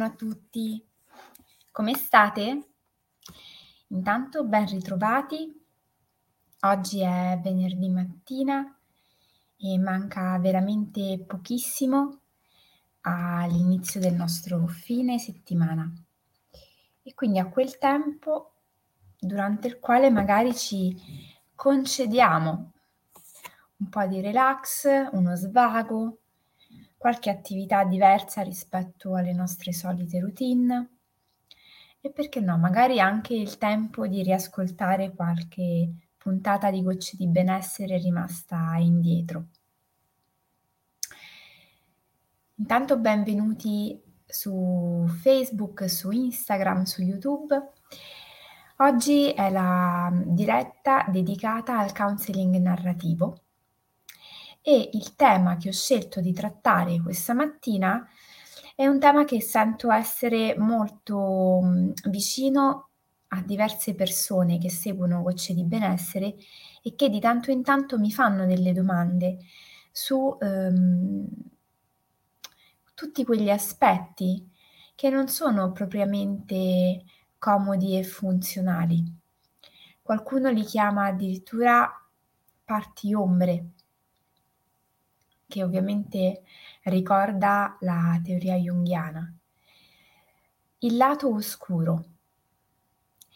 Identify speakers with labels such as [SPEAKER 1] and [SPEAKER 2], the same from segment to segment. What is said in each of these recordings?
[SPEAKER 1] Buongiorno a tutti. Come state? Intanto ben ritrovati. Oggi è venerdì mattina e manca veramente pochissimo all'inizio del nostro fine settimana. E quindi a quel tempo durante il quale magari ci concediamo un po' di relax, uno svago, qualche attività diversa rispetto alle nostre solite routine e perché no, magari anche il tempo di riascoltare qualche puntata di Gocce di Benessere rimasta indietro. Intanto benvenuti su Facebook, su Instagram, su YouTube. Oggi è la diretta dedicata al counseling narrativo e il tema che ho scelto di trattare questa mattina è un tema che sento essere molto mm, vicino a diverse persone che seguono Gocce di Benessere e che di tanto in tanto mi fanno delle domande su um, tutti quegli aspetti che non sono propriamente comodi e funzionali. Qualcuno li chiama addirittura parti ombre che ovviamente ricorda la teoria junghiana. Il lato oscuro.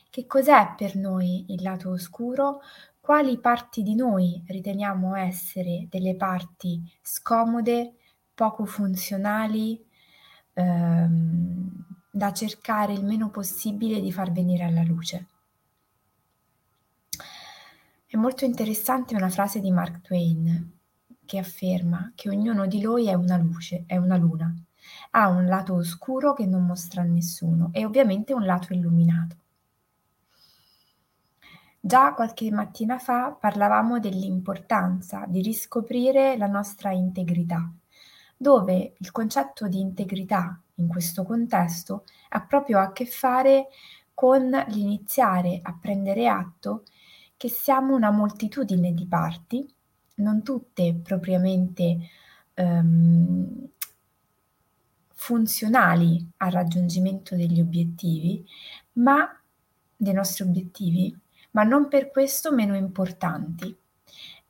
[SPEAKER 1] Che cos'è per noi il lato oscuro? Quali parti di noi riteniamo essere delle parti scomode, poco funzionali, ehm, da cercare il meno possibile di far venire alla luce? È molto interessante una frase di Mark Twain che afferma che ognuno di noi è una luce, è una luna. Ha un lato oscuro che non mostra a nessuno e ovviamente un lato illuminato. Già qualche mattina fa parlavamo dell'importanza di riscoprire la nostra integrità, dove il concetto di integrità in questo contesto ha proprio a che fare con l'iniziare a prendere atto che siamo una moltitudine di parti non tutte propriamente ehm, funzionali al raggiungimento degli obiettivi, ma dei nostri obiettivi, ma non per questo meno importanti.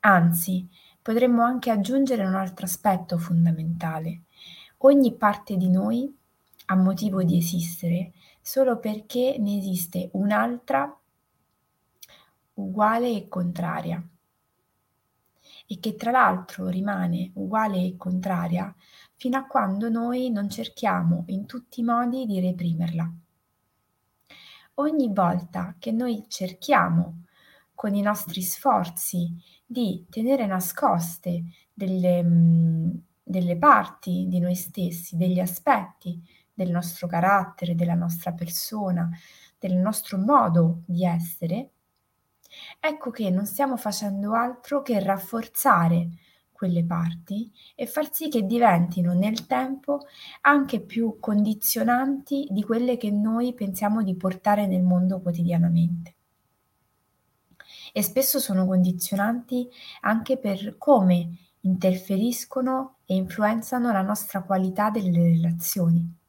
[SPEAKER 1] Anzi, potremmo anche aggiungere un altro aspetto fondamentale. Ogni parte di noi ha motivo di esistere solo perché ne esiste un'altra uguale e contraria e che tra l'altro rimane uguale e contraria fino a quando noi non cerchiamo in tutti i modi di reprimerla. Ogni volta che noi cerchiamo con i nostri sforzi di tenere nascoste delle, mm, delle parti di noi stessi, degli aspetti del nostro carattere, della nostra persona, del nostro modo di essere, ecco che non stiamo facendo altro che rafforzare quelle parti e far sì che diventino nel tempo anche più condizionanti di quelle che noi pensiamo di portare nel mondo quotidianamente. E spesso sono condizionanti anche per come interferiscono e influenzano la nostra qualità delle relazioni.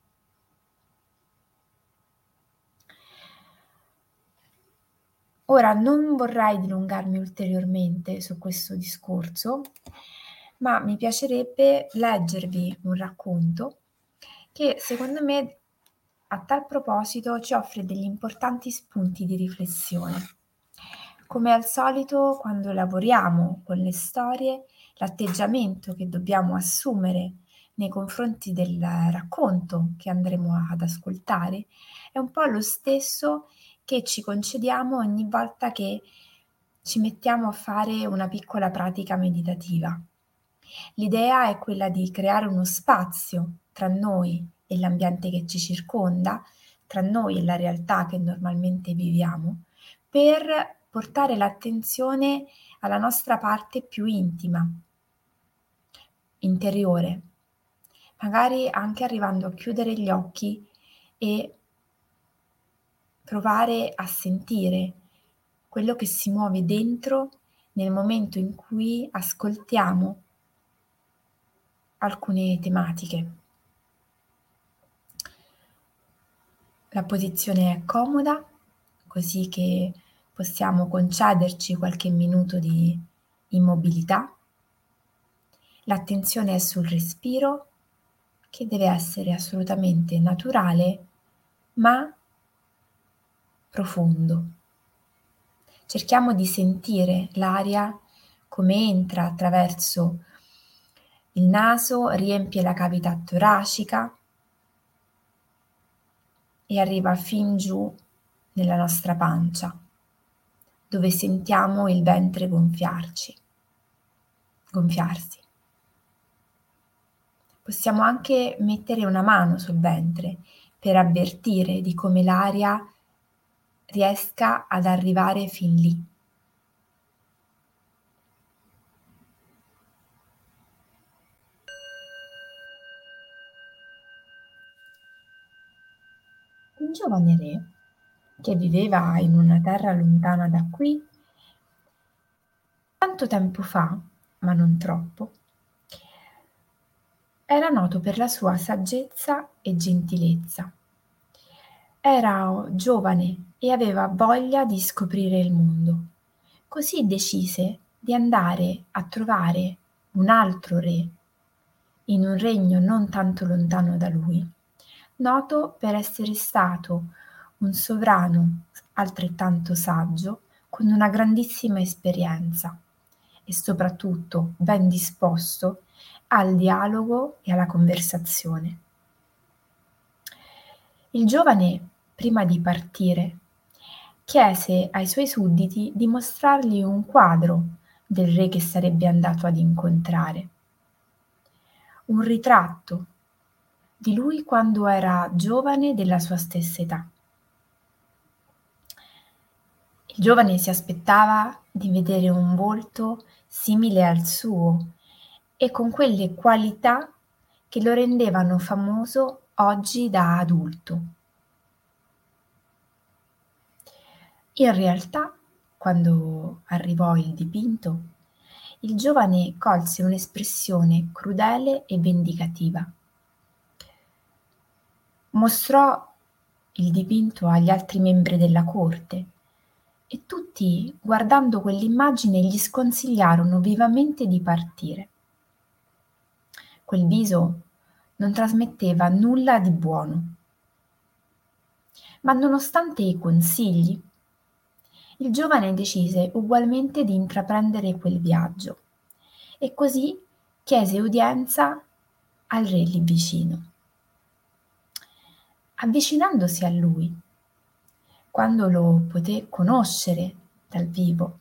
[SPEAKER 1] Ora non vorrei dilungarmi ulteriormente su questo discorso, ma mi piacerebbe leggervi un racconto che secondo me a tal proposito ci offre degli importanti spunti di riflessione. Come al solito, quando lavoriamo con le storie, l'atteggiamento che dobbiamo assumere nei confronti del racconto che andremo ad ascoltare è un po' lo stesso che ci concediamo ogni volta che ci mettiamo a fare una piccola pratica meditativa. L'idea è quella di creare uno spazio tra noi e l'ambiente che ci circonda, tra noi e la realtà che normalmente viviamo, per portare l'attenzione alla nostra parte più intima, interiore, magari anche arrivando a chiudere gli occhi e provare a sentire quello che si muove dentro nel momento in cui ascoltiamo alcune tematiche. la posizione è comoda, così che possiamo concederci qualche minuto di immobilità. L'attenzione è sul respiro, che deve essere assolutamente naturale, ma profondo. Cerchiamo di sentire l'aria come entra attraverso il naso, riempie la cavità toracica e arriva fin giù nella nostra pancia, dove sentiamo il ventre gonfiarci, gonfiarsi. Possiamo anche mettere una mano sul ventre per avvertire di come l'aria riesca ad arrivare fin lì. Un giovane re che viveva in una terra lontana da qui, tanto tempo fa, ma non troppo, era noto per la sua saggezza e gentilezza. Era giovane e aveva voglia di scoprire il mondo. Così decise di andare a trovare un altro re in un regno non tanto lontano da lui, noto per essere stato un sovrano altrettanto saggio, con una grandissima esperienza e soprattutto ben disposto al dialogo e alla conversazione. Il giovane, prima di partire, chiese ai suoi sudditi di mostrargli un quadro del re che sarebbe andato ad incontrare, un ritratto di lui quando era giovane della sua stessa età. Il giovane si aspettava di vedere un volto simile al suo e con quelle qualità che lo rendevano famoso oggi da adulto. In realtà, quando arrivò il dipinto, il giovane colse un'espressione crudele e vendicativa. Mostrò il dipinto agli altri membri della corte e tutti, guardando quell'immagine, gli sconsigliarono vivamente di partire. Quel viso non trasmetteva nulla di buono. Ma nonostante i consigli, il giovane decise ugualmente di intraprendere quel viaggio e così chiese udienza al re lì vicino. Avvicinandosi a lui, quando lo poté conoscere dal vivo.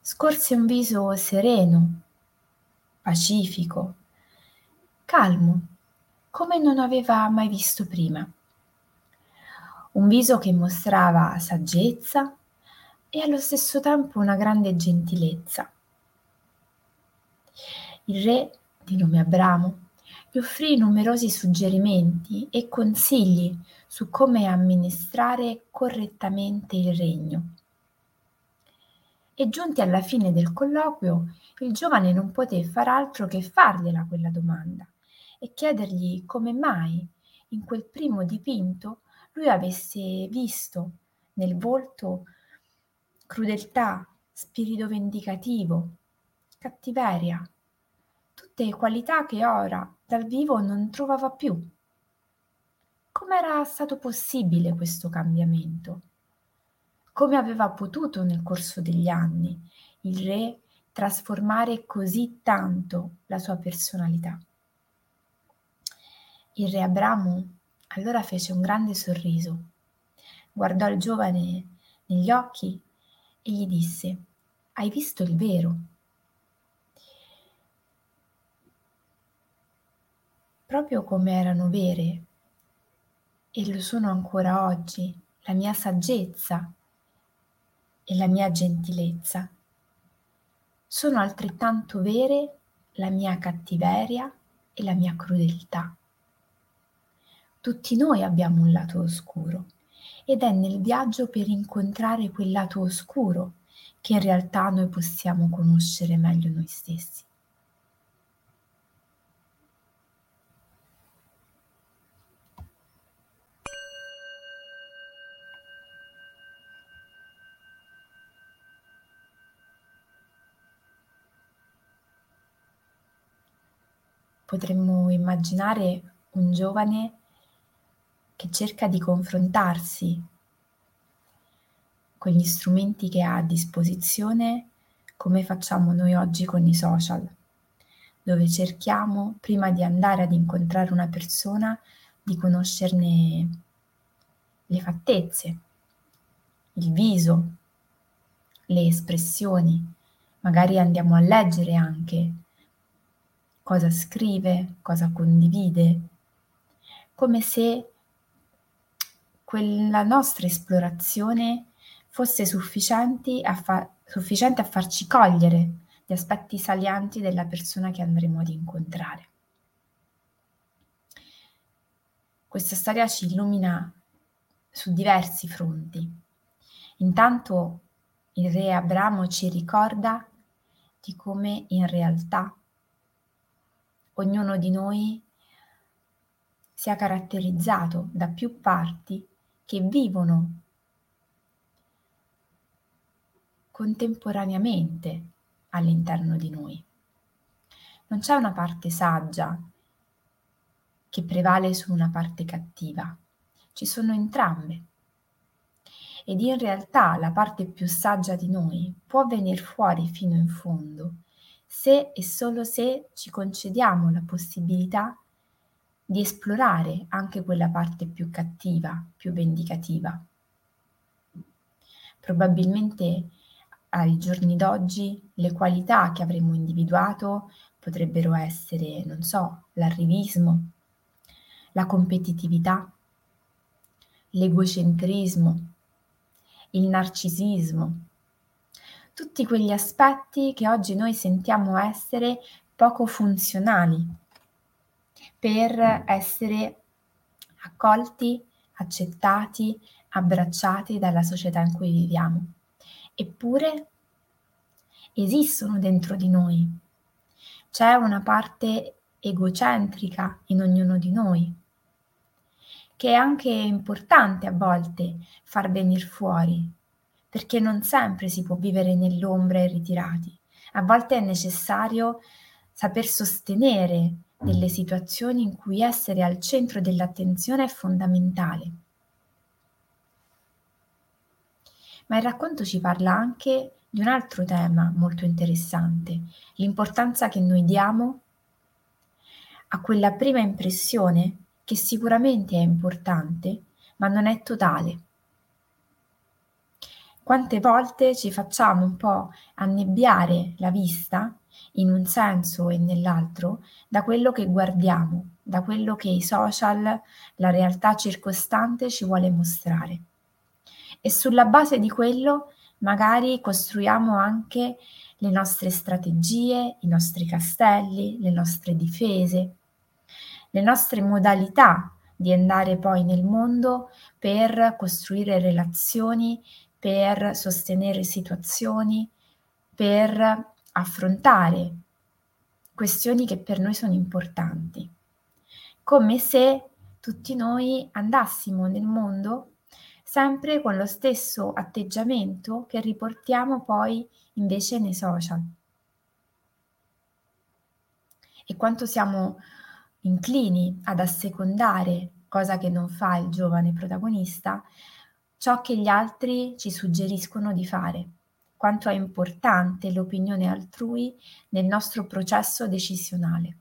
[SPEAKER 1] Scorse un viso sereno, pacifico, calmo, come non aveva mai visto prima. Un viso che mostrava saggezza e allo stesso tempo una grande gentilezza. Il re, di nome Abramo, gli offrì numerosi suggerimenti e consigli su come amministrare correttamente il regno. E giunti alla fine del colloquio, il giovane non poté far altro che fargliela quella domanda e chiedergli come mai in quel primo dipinto lui avesse visto nel volto crudeltà, spirito vendicativo, cattiveria, tutte qualità che ora dal vivo non trovava più. Com'era stato possibile questo cambiamento? Come aveva potuto nel corso degli anni il re trasformare così tanto la sua personalità? Il re Abramo allora fece un grande sorriso, guardò il giovane negli occhi e gli disse, hai visto il vero? Proprio come erano vere e lo sono ancora oggi la mia saggezza e la mia gentilezza. Sono altrettanto vere la mia cattiveria e la mia crudeltà. Tutti noi abbiamo un lato oscuro ed è nel viaggio per incontrare quel lato oscuro che in realtà noi possiamo conoscere meglio noi stessi. Potremmo immaginare un giovane che cerca di confrontarsi con gli strumenti che ha a disposizione come facciamo noi oggi con i social, dove cerchiamo, prima di andare ad incontrare una persona, di conoscerne le fattezze, il viso, le espressioni, magari andiamo a leggere anche cosa scrive, cosa condivide, come se quella nostra esplorazione fosse sufficiente a, fa- sufficiente a farci cogliere gli aspetti salienti della persona che andremo ad incontrare. Questa storia ci illumina su diversi fronti. Intanto il re Abramo ci ricorda di come in realtà ognuno di noi sia caratterizzato da più parti che vivono contemporaneamente all'interno di noi. Non c'è una parte saggia che prevale su una parte cattiva, ci sono entrambe. Ed in realtà la parte più saggia di noi può venire fuori fino in fondo se e solo se ci concediamo la possibilità di esplorare anche quella parte più cattiva, più vendicativa. Probabilmente ai giorni d'oggi le qualità che avremmo individuato potrebbero essere, non so, l'arrivismo, la competitività, l'egocentrismo, il narcisismo, tutti quegli aspetti che oggi noi sentiamo essere poco funzionali per essere accolti, accettati, abbracciati dalla società in cui viviamo eppure esistono dentro di noi. C'è una parte egocentrica in ognuno di noi, che è anche importante a volte far venire fuori, perché non sempre si può vivere nell'ombra e ritirati. A volte è necessario saper sostenere delle situazioni in cui essere al centro dell'attenzione è fondamentale. ma il racconto ci parla anche di un altro tema molto interessante, l'importanza che noi diamo a quella prima impressione che sicuramente è importante, ma non è totale. Quante volte ci facciamo un po' annebbiare la vista, in un senso e nell'altro, da quello che guardiamo, da quello che i social, la realtà circostante ci vuole mostrare. E sulla base di quello magari costruiamo anche le nostre strategie, i nostri castelli, le nostre difese, le nostre modalità di andare poi nel mondo per costruire relazioni, per sostenere situazioni, per affrontare questioni che per noi sono importanti. Come se tutti noi andassimo nel mondo sempre con lo stesso atteggiamento che riportiamo poi invece nei social. E quanto siamo inclini ad assecondare, cosa che non fa il giovane protagonista, ciò che gli altri ci suggeriscono di fare, quanto è importante l'opinione altrui nel nostro processo decisionale.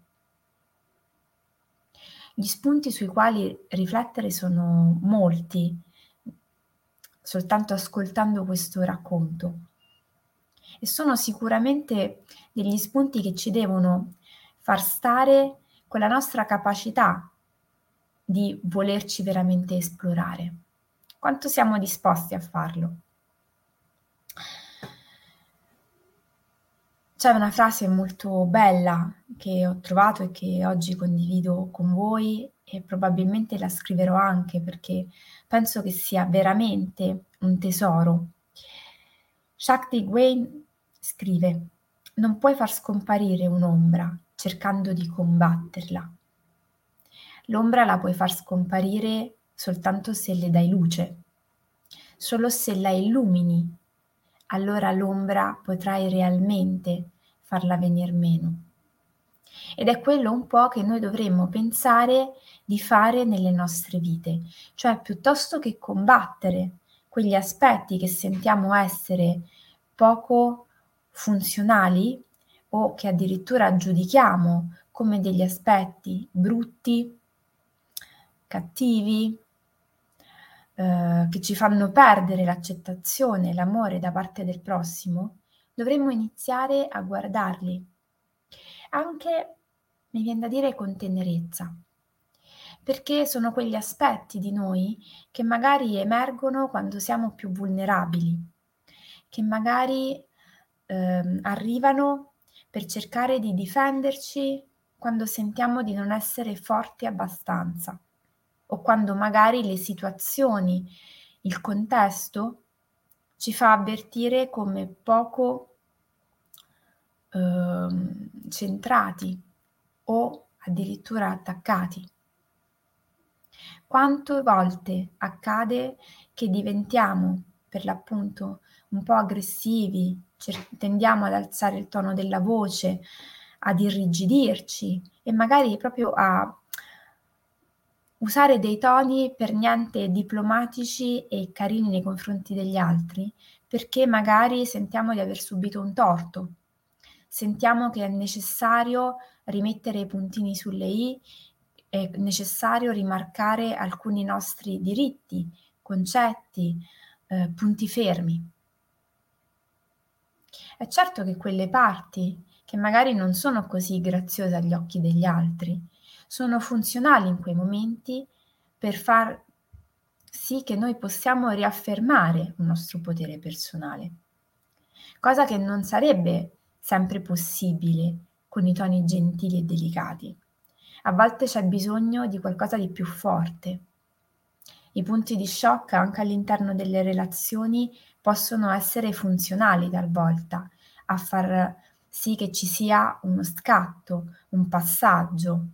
[SPEAKER 1] Gli spunti sui quali riflettere sono molti soltanto ascoltando questo racconto. E sono sicuramente degli spunti che ci devono far stare con la nostra capacità di volerci veramente esplorare. Quanto siamo disposti a farlo? C'è una frase molto bella che ho trovato e che oggi condivido con voi e probabilmente la scriverò anche perché penso che sia veramente un tesoro. Shakti Gwain scrive: Non puoi far scomparire un'ombra cercando di combatterla. L'ombra la puoi far scomparire soltanto se le dai luce. Solo se la illumini, allora l'ombra potrai realmente farla venir meno. Ed è quello un po' che noi dovremmo pensare di fare nelle nostre vite, cioè piuttosto che combattere quegli aspetti che sentiamo essere poco funzionali o che addirittura giudichiamo come degli aspetti brutti, cattivi, eh, che ci fanno perdere l'accettazione, l'amore da parte del prossimo, dovremmo iniziare a guardarli, anche, mi viene da dire, con tenerezza, perché sono quegli aspetti di noi che magari emergono quando siamo più vulnerabili, che magari eh, arrivano per cercare di difenderci quando sentiamo di non essere forti abbastanza o quando magari le situazioni, il contesto ci fa avvertire come poco eh, centrati o addirittura attaccati. Quante volte accade che diventiamo per l'appunto un po' aggressivi, tendiamo ad alzare il tono della voce, ad irrigidirci e magari proprio a usare dei toni per niente diplomatici e carini nei confronti degli altri, perché magari sentiamo di aver subito un torto, sentiamo che è necessario rimettere i puntini sulle i, è necessario rimarcare alcuni nostri diritti, concetti, eh, punti fermi. È certo che quelle parti che magari non sono così graziose agli occhi degli altri, sono funzionali in quei momenti per far sì che noi possiamo riaffermare un nostro potere personale, cosa che non sarebbe sempre possibile con i toni gentili e delicati. A volte c'è bisogno di qualcosa di più forte. I punti di shock anche all'interno delle relazioni possono essere funzionali talvolta a far sì che ci sia uno scatto, un passaggio,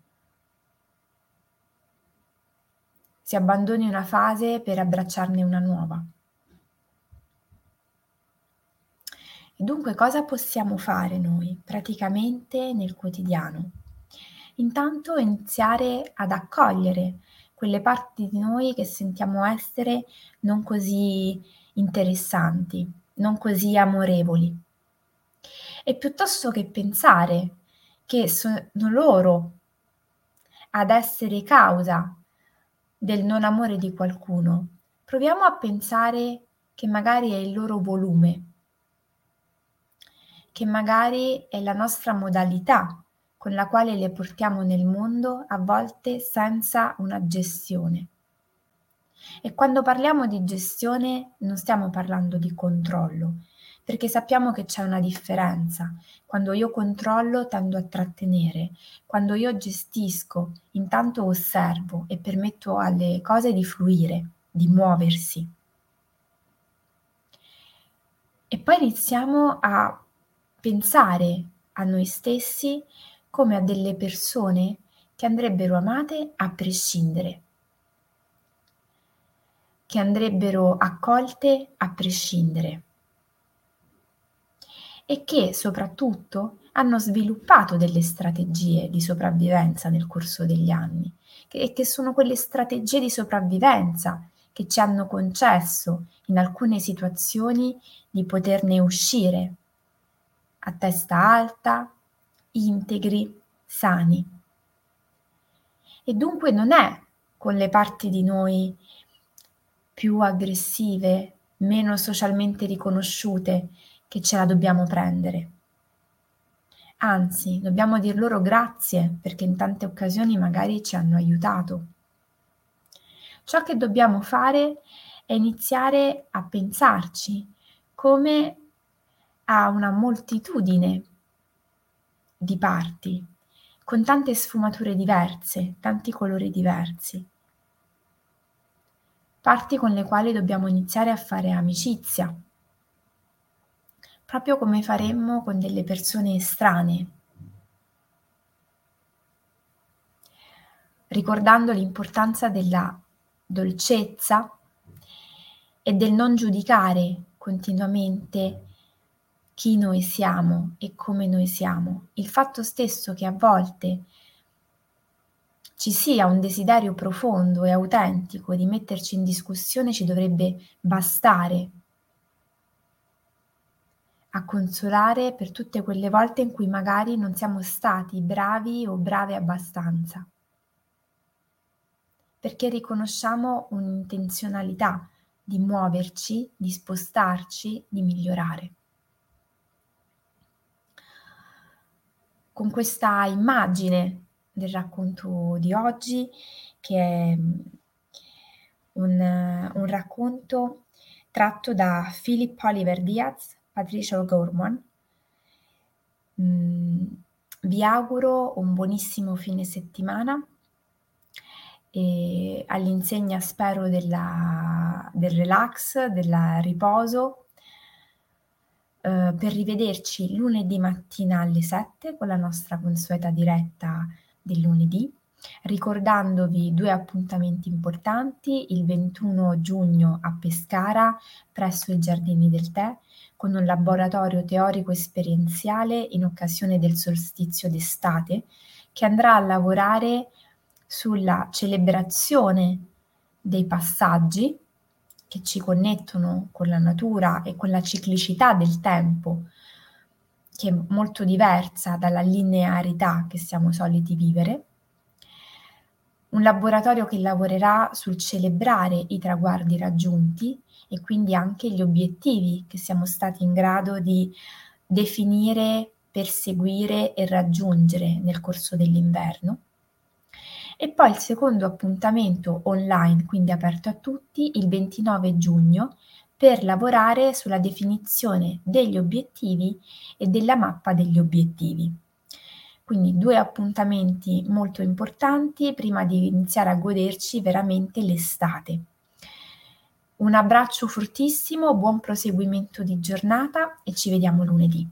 [SPEAKER 1] si abbandoni una fase per abbracciarne una nuova. E dunque cosa possiamo fare noi praticamente nel quotidiano? Intanto iniziare ad accogliere quelle parti di noi che sentiamo essere non così interessanti, non così amorevoli. E piuttosto che pensare che sono loro ad essere causa del non amore di qualcuno, proviamo a pensare che magari è il loro volume, che magari è la nostra modalità con la quale le portiamo nel mondo, a volte senza una gestione. E quando parliamo di gestione non stiamo parlando di controllo, perché sappiamo che c'è una differenza. Quando io controllo tendo a trattenere, quando io gestisco intanto osservo e permetto alle cose di fluire, di muoversi. E poi iniziamo a pensare a noi stessi come a delle persone che andrebbero amate a prescindere, che andrebbero accolte a prescindere e che soprattutto hanno sviluppato delle strategie di sopravvivenza nel corso degli anni e che sono quelle strategie di sopravvivenza che ci hanno concesso in alcune situazioni di poterne uscire a testa alta, integri, sani. E dunque non è con le parti di noi più aggressive, meno socialmente riconosciute, che ce la dobbiamo prendere. Anzi, dobbiamo dir loro grazie perché in tante occasioni magari ci hanno aiutato. Ciò che dobbiamo fare è iniziare a pensarci come a una moltitudine di parti, con tante sfumature diverse, tanti colori diversi. Parti con le quali dobbiamo iniziare a fare amicizia, proprio come faremmo con delle persone estranee, ricordando l'importanza della dolcezza e del non giudicare continuamente chi noi siamo e come noi siamo. Il fatto stesso che a volte ci sia un desiderio profondo e autentico di metterci in discussione ci dovrebbe bastare a consolare per tutte quelle volte in cui magari non siamo stati bravi o brave abbastanza. Perché riconosciamo un'intenzionalità di muoverci, di spostarci, di migliorare. Con questa immagine del racconto di oggi, che è mm, un, un racconto tratto da Philip Oliver Diaz, Patricia O'Gorman. Mm, vi auguro un buonissimo fine settimana e all'insegna spero della, del relax, del riposo, eh, per rivederci lunedì mattina alle 7 con la nostra consueta diretta del lunedì, ricordandovi due appuntamenti importanti, il 21 giugno a Pescara presso i Giardini del Tè, con un laboratorio teorico esperienziale in occasione del solstizio d'estate, che andrà a lavorare sulla celebrazione dei passaggi che ci connettono con la natura e con la ciclicità del tempo che è molto diversa dalla linearità che siamo soliti vivere. Un laboratorio che lavorerà sul celebrare i traguardi raggiunti e quindi anche gli obiettivi che siamo stati in grado di definire, perseguire e raggiungere nel corso dell'inverno. E poi il secondo appuntamento online, quindi aperto a tutti, il 29 giugno, per lavorare sulla definizione degli obiettivi e della mappa degli obiettivi. Quindi due appuntamenti molto importanti prima di iniziare a goderci veramente l'estate. Un abbraccio fortissimo, buon proseguimento di giornata e ci vediamo lunedì.